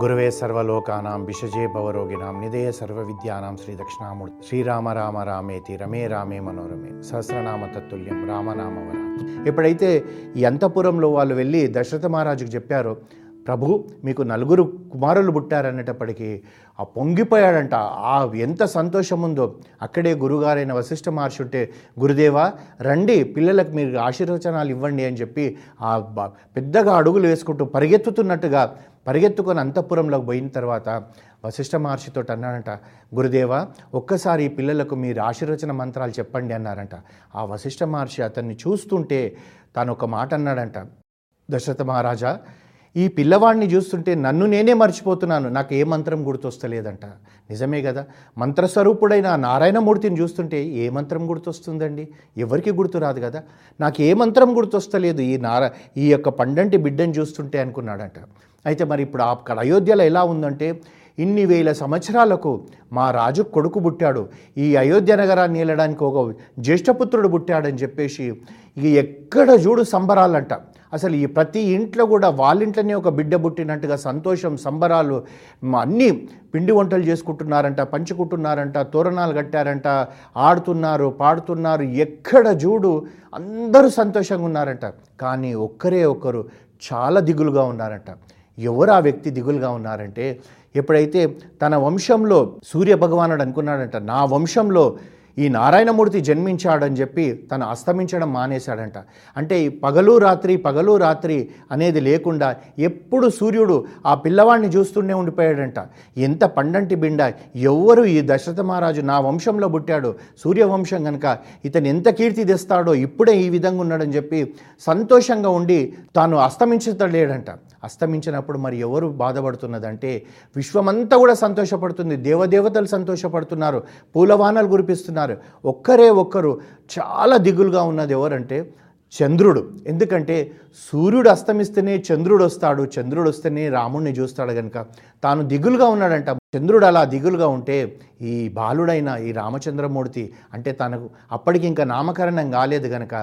గురువే సర్వలోకానాం విషజే భవరోగిణాం నిధేయ సర్వ విద్యానాం శ్రీ దక్షిణామూర్తి శ్రీరామ రామ రామేతి రమే రామే మనోరమే సహస్రనామ తత్తుల్యం రామనామవర ఎప్పుడైతే ఈ అంతపురంలో వాళ్ళు వెళ్ళి దశరథ మహారాజుకు చెప్పారో ప్రభు మీకు నలుగురు కుమారులు పుట్టారనేటప్పటికీ ఆ పొంగిపోయాడంట. ఆ ఎంత సంతోషం ఉందో అక్కడే గురుగారైన వశిష్ఠ మహర్షి ఉంటే గురుదేవా రండి పిల్లలకు మీరు ఆశీర్వచనాలు ఇవ్వండి అని చెప్పి ఆ పెద్దగా అడుగులు వేసుకుంటూ పరిగెత్తుతున్నట్టుగా పరిగెత్తుకొని అంతఃపురంలోకి పోయిన తర్వాత వశిష్ఠ మహర్షితో అన్నాడంట గురుదేవా ఒక్కసారి పిల్లలకు మీరు ఆశీర్వచన మంత్రాలు చెప్పండి అన్నారంట. ఆ వశిష్ఠ మహర్షి అతన్ని చూస్తుంటే తాను ఒక మాట అన్నాడంట దశరథ మహారాజా ఈ పిల్లవాడిని చూస్తుంటే నన్ను నేనే మర్చిపోతున్నాను. నాకు ఏ మంత్రం గుర్తొస్తలేదంట. నిజమే కదా? మంత్రస్వరూపుడైన ఆ నారాయణమూర్తిని చూస్తుంటే ఏ మంత్రం గుర్తొస్తుందండి? ఎవరికి గుర్తురాదు కదా? నాకు ఏ మంత్రం గుర్తొస్తలేదు? ఈ నారా ఈ యొక్క పండంటి బిడ్డను చూస్తుంటే అనుకున్నాడంట. అయితే మరి ఇప్పుడు ఆ అక్కడ అయోధ్యలో ఎలా ఉందంటే ఇన్ని వేల సంవత్సరాలకు మా రాజు కొడుకు పుట్టాడు. ఈ అయోధ్య నగరాన్ని వెళ్ళడానికి ఒక జ్యేష్ఠపుత్రుడు పుట్టాడని చెప్పేసి ఇక ఎక్కడ చూడు సంబరాలంట. అసలు ఈ ప్రతి ఇంట్లో కూడా వాళ్ళింట్లోనే ఒక బిడ్డ పుట్టినట్టుగా సంతోషం సంబరాలు అన్నీ పిండి వంటలు చేసుకుంటున్నారంట పంచుకుంటున్నారంట తోరణాలు కట్టారంట ఆడుతున్నారు పాడుతున్నారు ఎక్కడ చూడు అందరూ సంతోషంగా ఉన్నారంట. కానీ ఒక్కరే ఒక్కరు చాలా దిగులుగా ఉన్నారంట. ఎవరు ఆ వ్యక్తి దిగులుగా ఉన్నారంటే ఎప్పుడైతే తన వంశంలో సూర్య భగవానుడు అనుకున్నాడంట నా వంశంలో ఈ నారాయణమూర్తి జన్మించాడని చెప్పి తను అస్తమించడం మానేశాడంట. అంటే ఈ పగలు రాత్రి పగలు రాత్రి అనేది లేకుండా ఎప్పుడు సూర్యుడు ఆ పిల్లవాడిని చూస్తూనే ఉండిపోయాడంట. ఎంత పండంటి బిండ ఎవ్వరు ఈ దశరథ మహారాజు నా వంశంలో పుట్టాడు సూర్యవంశం కనుక ఇతను ఎంత కీర్తి తెస్తాడో ఇప్పుడే ఈ విధంగా ఉన్నాడని చెప్పి సంతోషంగా ఉండి తాను అస్తమించలేడంట. అస్తమించినప్పుడు మరి ఎవరు బాధపడుతున్నదంటే విశ్వమంతా కూడా సంతోషపడుతుంది. దేవదేవతలు సంతోషపడుతున్నారు. పూలవానాలు కురిపిస్తున్నారు. ఒక్కరే ఒక్కరు చాలా దిగులుగా ఉన్నది ఎవరంటే చంద్రుడు. ఎందుకంటే సూర్యుడు అస్తమిస్తేనే చంద్రుడు వస్తాడు. చంద్రుడు వస్తేనే రాముణ్ణి చూస్తాడు కనుక తాను దిగులుగా ఉన్నాడంట. చంద్రుడు అలా దిగులుగా ఉంటే ఈ బాలుడైన ఈ రామచంద్రమూర్తి అంటే తనకు అప్పటికి ఇంకా నామకరణం కాలేదు గనక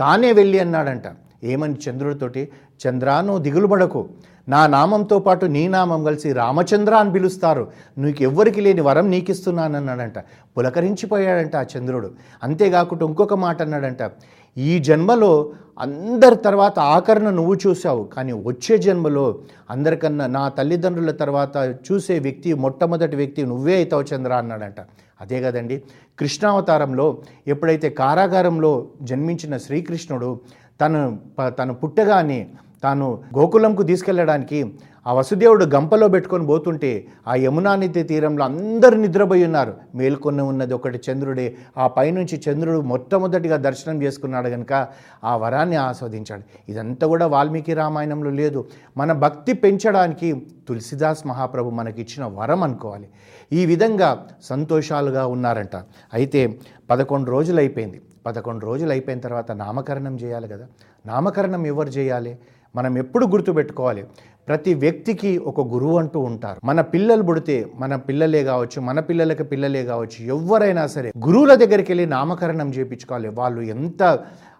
తానే వెళ్ళి అన్నాడంట. ఏమని చంద్రుడితోటి చంద్రాను నువ్వు నా నామంతో పాటు నీ నామం కలిసి రామచంద్ర అని పిలుస్తారు. నీకు ఎవ్వరికి లేని వరం నీకిస్తున్నానన్నాడంట. పులకరించిపోయాడంట ఆ చంద్రుడు. అంతేకాకుండా ఇంకొక మాట అన్నాడంట. ఈ జన్మలో అందరి తర్వాత ఆఖరణ నువ్వు చూసావు కానీ వచ్చే జన్మలో అందరికన్నా నా తల్లిదండ్రుల తర్వాత చూసే వ్యక్తి మొట్టమొదటి వ్యక్తి నువ్వే అవుతావు చంద్ర అన్నాడంట. అదే కదండి. కృష్ణావతారంలో ఎప్పుడైతే కారాగారంలో జన్మించిన శ్రీకృష్ణుడు తను ప- తను పుట్టగానే తాను గోకులంకు తీసుకెళ్ళడానికి ఆ వసుదేవుడు గంపలో పెట్టుకొని పోతుంటే ఆ యమునా నది తీరంలో అందరు నిద్రపోయి ఉన్నారు. మేల్కొని ఉన్నది ఒకటి చంద్రుడే. ఆ పైనుంచి చంద్రుడు మొట్టమొదటిగా దర్శనం చేసుకున్నాడు కనుక ఆ వరాన్ని ఆస్వాదించాడు. ఇదంతా కూడా వాల్మీకి రామాయణంలో లేదు. మన భక్తి పెంచడానికి తులసిదాస్ మహాప్రభు మనకిచ్చిన వరం అనుకోవాలి. ఈ విధంగా సంతోషాలుగా ఉన్నారంట. అయితే పదకొండు రోజులు అయిపోయింది పదకొండు రోజులు అయిపోయిన తర్వాత నామకరణం చేయాలి కదా. నామకరణం ఎవరు చేయాలి? మనం ఎప్పుడు గుర్తుపెట్టుకోవాలి? ప్రతి వ్యక్తికి ఒక గురువు అంటూ ఉంటారు. మన పిల్లలు పుడితే మన పిల్లలే కావచ్చు మన పిల్లలకి పిల్లలే కావచ్చు ఎవరైనా సరే గురువుల దగ్గరికి వెళ్ళి నామకరణం చేయించుకోవాలి. వాళ్ళు ఎంత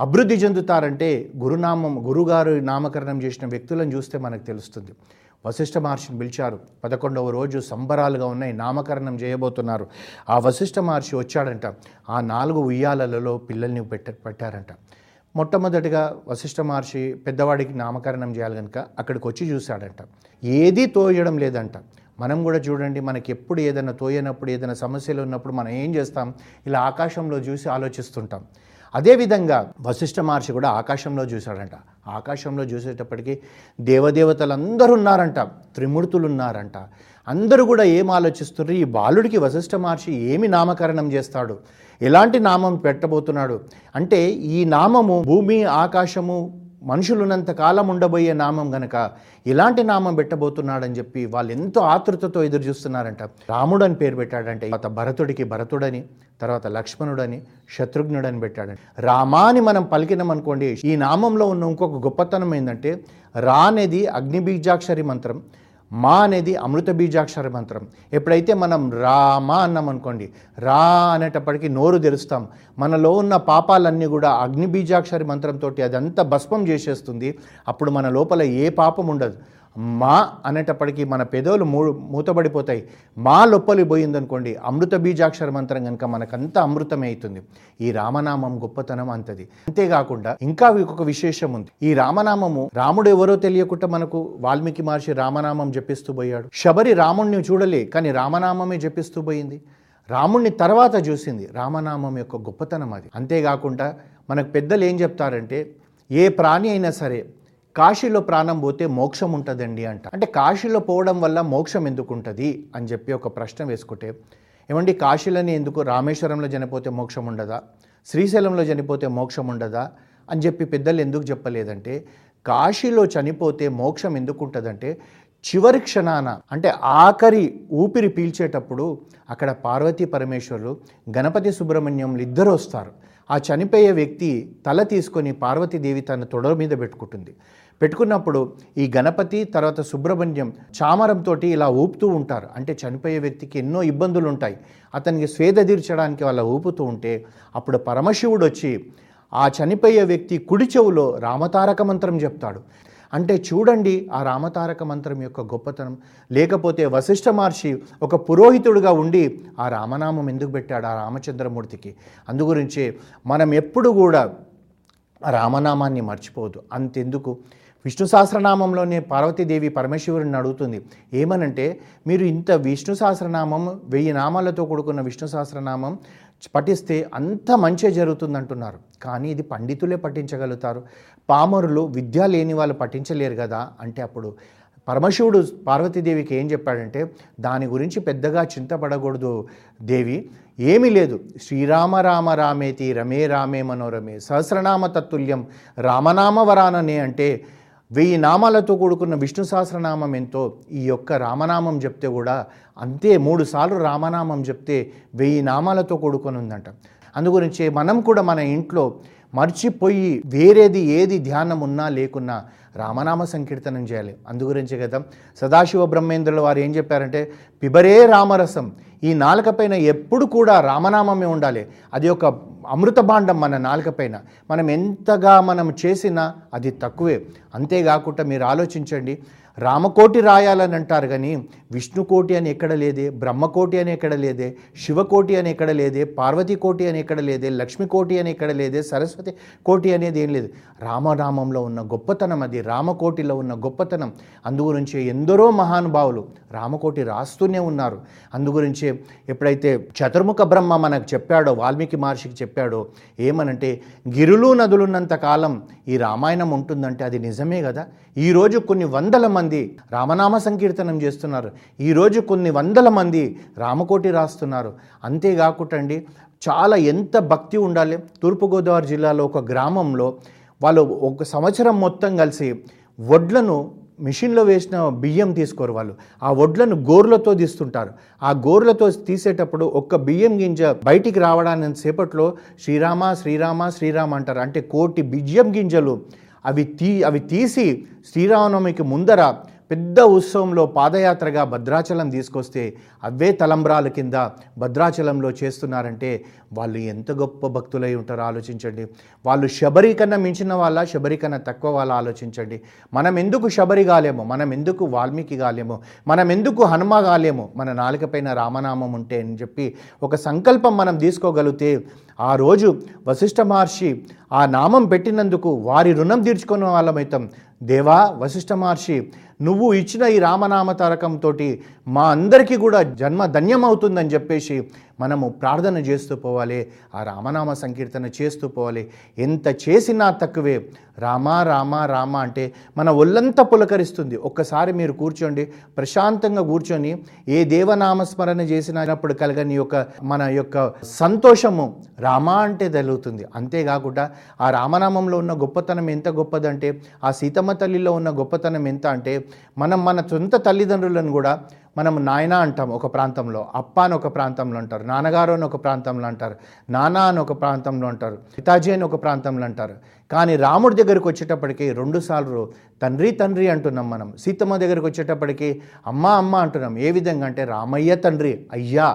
అభివృద్ధి చెందుతారంటే గురునామం గురుగారు నామకరణం చేసిన వ్యక్తులను చూస్తే మనకు తెలుస్తుంది. వశిష్ఠ మహర్షిని పిలిచారు. పదకొండవ రోజు సంబరాలుగా ఉన్నాయి నామకరణం చేయబోతున్నారు. ఆ వశిష్ఠ మహర్షి వచ్చాడంట. ఆ నాలుగు ఉయ్యాలలలో పిల్లల్ని పెట్ట పెట్టారంట. మొట్టమొదటిగా వశిష్ఠ మహర్షి పెద్దవాడికి నామకరణం చేయాలి కనుక అక్కడికి వచ్చి చూశాడంట. ఏదీ తోయడం లేదంట. మనం కూడా చూడండి మనకి ఎప్పుడు ఏదైనా తోయనప్పుడు ఏదైనా సమస్యలు ఉన్నప్పుడు మనం ఏం చేస్తాం? ఇలా ఆకాశంలో చూసి ఆలోచిస్తుంటాం. అదేవిధంగా వశిష్ఠ మహర్షి కూడా ఆకాశంలో చూశాడంట. ఆకాశంలో చూసేటప్పటికీ దేవదేవతలు అందరూ ఉన్నారంట త్రిమూర్తులు ఉన్నారంట అందరూ కూడా ఏం ఆలోచిస్తున్నారు ఈ బాలుడికి వశిష్ఠ మహర్షి ఏమి నామకరణం చేస్తాడు? ఎలాంటి నామం పెట్టబోతున్నాడు? అంటే ఈ నామము భూమి ఆకాశము మనుషులున్నంత కాలం ఉండబోయే నామం గనక ఇలాంటి నామం పెట్టబోతున్నాడని చెప్పి వాళ్ళు ఎంతో ఆతృతతో ఎదురు చూస్తున్నారంట. రాముడు అని పేరు పెట్టాడంటే. తర్వాత భరతుడికి భరతుడని తర్వాత లక్ష్మణుడని శత్రుఘ్నుడని పెట్టాడని రామాని మనం పలికినామనుకోండి ఈ నామంలో ఉన్న ఇంకొక గొప్పతనం ఏంటంటే రా అనేది అగ్నిబీజాక్షరి మంత్రం. మా అనేది అమృత బీజాక్షర మంత్రం. ఎప్పుడైతే మనం రామ అన్నాం అనుకోండి రా అనేటప్పటికీ నోరు తెరుస్తాం. మనలో ఉన్న పాపాలన్నీ కూడా అగ్ని బీజాక్షరి మంత్రంతో అదంతా భస్మం చేసేస్తుంది. అప్పుడు మన లోపల ఏ పాపం ఉండదు. మా అనేటప్పటికీ మన పెదవులు మూ మూతబడిపోతాయి. మా లొప్పలి పోయిందనుకోండి అమృత బీజాక్షర మంత్రం కనుక మనకంతా అమృతమే అవుతుంది. ఈ రామనామం గొప్పతనం అంతది. అంతేకాకుండా ఇంకా ఒక విశేషం ఉంది. ఈ రామనామము రాముడు ఎవరో తెలియకుండా మనకు వాల్మీకి మహర్షి రామనామం జపిస్తూ పోయాడు. శబరి రాముణ్ణి చూడలే కానీ రామనామమే జపిస్తూ పోయింది. రాముణ్ణి తర్వాత చూసింది. రామనామం యొక్క గొప్పతనం అది. అంతేకాకుండా మనకు పెద్దలు ఏం చెప్తారంటే ఏ ప్రాణి అయినా సరే కాశీలో ప్రాణం పోతే మోక్షం ఉంటుందండి అంట. అంటే కాశీలో పోవడం వల్ల మోక్షం ఎందుకు ఉంటుంది అని చెప్పి ఒక ప్రశ్న వేసుకుంటే ఏమండి కాశీలని ఎందుకు రామేశ్వరంలో చనిపోతే మోక్షం ఉండదా? శ్రీశైలంలో చనిపోతే మోక్షం ఉండదా? అని చెప్పి పెద్దలు ఎందుకు చెప్పలేదంటే కాశీలో చనిపోతే మోక్షం ఎందుకు ఉంటుందంటే చివరి క్షణాన అంటే ఆఖరి ఊపిరి పీల్చేటప్పుడు అక్కడ పార్వతీ పరమేశ్వరులు గణపతి సుబ్రహ్మణ్యంలు ఇద్దరు వస్తారు. ఆ చనిపోయే వ్యక్తి తల తీసుకొని పార్వతీదేవి తన తొడ మీద పెట్టుకుంటుంది. పెట్టుకున్నప్పుడు ఈ గణపతి తర్వాత సుబ్రహ్మణ్యం చామరంతో ఇలా ఊపుతూ ఉంటారు. అంటే చనిపోయే వ్యక్తికి ఎన్నో ఇబ్బందులు ఉంటాయి అతనికి స్వేద తీర్చడానికి వాళ్ళ ఊపుతూ ఉంటే అప్పుడు పరమశివుడు వచ్చి ఆ చనిపోయే వ్యక్తి కుడి చెవులో రామతారక మంత్రం చెప్తాడు. అంటే చూడండి ఆ రామతారక మంత్రం యొక్క గొప్పతనం. లేకపోతే వశిష్ఠ మహర్షి ఒక పురోహితుడుగా ఉండి ఆ రామనామం ఎందుకు పెట్టాడు ఆ రామచంద్రమూర్తికి? అందుగురించి మనం ఎప్పుడు కూడా రామనామాన్ని మర్చిపోవద్దు. అంతెందుకు? విష్ణు సహస్రనామంలోనే పార్వతీదేవి పరమేశ్వరుని అడుగుతుంది. ఏమనంటే మీరు ఇంత విష్ణు సహస్రనామం వెయ్యి నామాలతో కూడుకున్న విష్ణు సహస్రనామం పఠిస్తే అంత మంచి జరుగుతుంది అంటున్నారు కానీ ఇది పండితులే పఠించగలుగుతారు. పామరులు విద్య లేని వాళ్ళు పఠించలేరు కదా? అంటే అప్పుడు పరమశివుడు పార్వతీదేవికి ఏం చెప్పాడంటే దాని గురించి పెద్దగా చింతపడకూడదు దేవి. ఏమీ లేదు. శ్రీరామ రామ రామేతి రమే రామే మనోరమే. సహస్రనామ తత్తుల్యం రామనామ వరాననే అంటే వెయ్యి నామాలతో కూడుకున్న విష్ణు సహస్రనామం ఎంతో ఈ యొక్క రామనామం చెప్తే కూడా అంతే మూడు సార్లు రామనామం చెప్తే వెయ్యి నామాలతో కూడుకొని ఉందంట అందుగురించి మనం కూడా మన ఇంట్లో మర్చిపోయి వేరేది ఏది ధ్యానం ఉన్నా లేకున్నా రామనామ సంకీర్తనం చేయాలి. అందుగురించి కదా సదాశివ బ్రహ్మేంద్రుల వారు ఏం చెప్పారంటే పిబరే రామరసం ఈ నాలుక పైన ఎప్పుడు కూడా రామనామమే ఉండాలి. అది ఒక అమృత భాండం మన నాలుకపైన మనం ఎంతగా మనం చేసినా అది తక్కువే. అంతేకాకుండా మీరు ఆలోచించండి రామకోటి రాయాలని అంటారు కానీ విష్ణుకోటి అని ఎక్కడ లేదే బ్రహ్మకోటి అని ఎక్కడ లేదే శివకోటి అని ఎక్కడ లేదే పార్వతీకోటి అని ఎక్కడ లేదే లక్ష్మీకోటి అని ఎక్కడ లేదే సరస్వతి కోటి అనేది ఏం లేదు. రామనామంలో ఉన్న గొప్పతనం అది రామకోటిలో ఉన్న గొప్పతనం. అందుగురించే ఎందరో మహానుభావులు రామకోటి రాస్తూనే ఉన్నారు. అందుగురించే ఎప్పుడైతే చతుర్ముఖ బ్రహ్మ మనకు చెప్పాడో వాల్మీకి మహర్షికి చెప్పి ఏమనంటే గిరులు నదులున్నంత కాలం ఈ రామాయణం ఉంటుందంటే అది నిజమే కదా ఈరోజు కొన్ని వందల మంది రామనామ సంకీర్తనం చేస్తున్నారు. ఈరోజు కొన్ని వందల మంది రామకోటి రాస్తున్నారు. అంతేకాకుండా అండి చాలా ఎంత భక్తి ఉండాలి? తూర్పుగోదావరి జిల్లాలో ఒక గ్రామంలో వాళ్ళు ఒక సంవత్సరం మొత్తం కలిసి వడ్లను మిషన్లో వేసిన బియ్యం తీసుకోరు వాళ్ళు. ఆ వడ్లను గోర్లతో తీస్తుంటారు. ఆ గోర్లతో తీసేటప్పుడు ఒక్క బియ్యం గింజ బయటికి రావడానికి సేపట్లో శ్రీరామ శ్రీరామ శ్రీరామ అంటారు. అంటే కోటి బియ్యం గింజలు అవి తీ అవి తీసి శ్రీరామనవమికి ముందర పెద్ద ఉత్సవంలో పాదయాత్రగా భద్రాచలం తీసుకొస్తే అవే తలంబ్రాల కింద భద్రాచలంలో చేస్తున్నారంటే వాళ్ళు ఎంత గొప్ప భక్తులై ఉంటారో ఆలోచించండి. వాళ్ళు శబరి కన్నా మించిన వాళ్ళ శబరి కన్నా తక్కువ వాళ్ళ ఆలోచించండి. మనం ఎందుకు శబరి కాలేమో మనం ఎందుకు వాల్మీకి కాలేమో మనం ఎందుకు హనుమ కాలేమో మన నాలుకపైన రామనామం ఉంటే అని చెప్పి ఒక సంకల్పం మనం తీసుకోగలిగితే ఆ రోజు వశిష్ఠ మహర్షి ఆ నామం పెట్టినందుకు వారి రుణం తీర్చుకున్న వాళ్ళమైతం. దేవా వశిష్ఠ మహర్షి నువ్వు ఇచ్చిన ఈ రామనామ తారకంతో మా అందరికీ కూడా జన్మ ధన్యమవుతుందని చెప్పేసి మనము ప్రార్థన చేస్తూ పోవాలి ఆ రామనామ సంకీర్తన చేస్తూ పోవాలి. ఎంత చేసినా తక్కువే. రామ రామ రామ అంటే మన ఒళ్ళంతా పులకరిస్తుంది. ఒక్కసారి మీరు కూర్చోండి ప్రశాంతంగా కూర్చొని ఏ దేవనామస్మరణ చేసినప్పుడు కలగని యొక్క మన యొక్క సంతోషము రామ అంటే తెలుగుతుంది అంతేకాకుండా ఆ రామనామంలో ఉన్న గొప్పతనం ఎంత గొప్పదంటే ఆ సీతమ్మ తల్లిలో ఉన్న గొప్పతనం ఎంత అంటే మనం మన సొంత తల్లిదండ్రులను కూడా మనం నాయన అంటాం ఒక ప్రాంతంలో అప్ప అని ఒక ప్రాంతంలో అంటారు నాన్నగారు అని ఒక ప్రాంతంలో అంటారు నాన్న అని ఒక ప్రాంతంలో అంటారు పితాజీ అని ఒక ప్రాంతంలో అంటారు. కానీ రాముడి దగ్గరికి వచ్చేటప్పటికి రెండుసార్లు తండ్రి తండ్రి అంటున్నాం మనం. సీతమ్మ దగ్గరికి వచ్చేటప్పటికి అమ్మ అమ్మ అంటున్నాం. ఏ విధంగా అంటే రామయ్య తండ్రి అయ్యా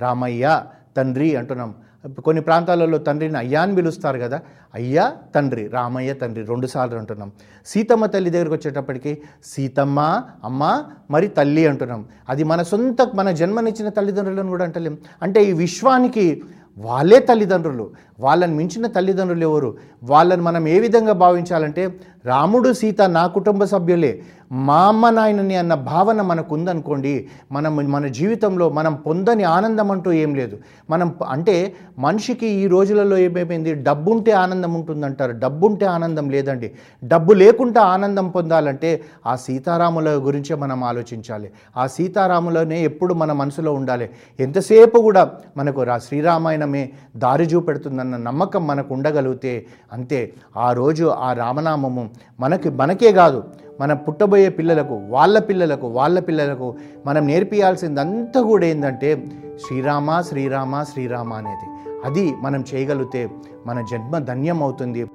రామయ్య తండ్రి అంటున్నాం. కొన్ని ప్రాంతాలలో తండ్రిని అయ్యా అని పిలుస్తారు కదా. అయ్యా తండ్రి రామయ్య తండ్రి రెండుసార్లు అంటున్నాం. సీతమ్మ తల్లి దగ్గరికి వచ్చేటప్పటికి సీతమ్మ అమ్మ మరి తల్లి అంటున్నాం. అది మన సొంత మన జన్మనిచ్చిన తల్లిదండ్రులను కూడా అంటలేం. అంటే ఈ విశ్వానికి వాళ్ళే తల్లిదండ్రులు. వాళ్ళని మించిన తల్లిదండ్రులు ఎవరు? వాళ్ళని మనం ఏ విధంగా భావించాలంటే రాముడు సీత నా కుటుంబ సభ్యులే మా అమ్మ నాయనని అన్న భావన మనకు ఉందనుకోండి మనం మన జీవితంలో మనం పొందని ఆనందం అంటూ ఏం లేదు. మనం అంటే మనిషికి ఈ రోజులలో ఏమైపోయింది డబ్బుంటే ఆనందం ఉంటుందంటారు డబ్బుంటే ఆనందం లేదండి. డబ్బు లేకుండా ఆనందం పొందాలంటే ఆ సీతారాముల గురించే మనం ఆలోచించాలి. ఆ సీతారాములనే ఎప్పుడు మన మనసులో ఉండాలి. ఎంతసేపు కూడా మనకు రా శ్రీరామాయణమే దారి చూపెడుతుందన్న నమ్మకం మనకు ఉండగలిగితే అంతే. ఆ రోజు ఆ రామనామము మనకి మనకే కాదు మన పుట్టబోయే పిల్లలకు వాళ్ళ పిల్లలకు వాళ్ళ పిల్లలకు మనం నేర్పియాల్సిందంతా కూడా ఏంటంటే శ్రీరామ శ్రీరామ శ్రీరామ అనేది. అది మనం చేయగలిగితే మన జన్మ ధన్యం అవుతుంది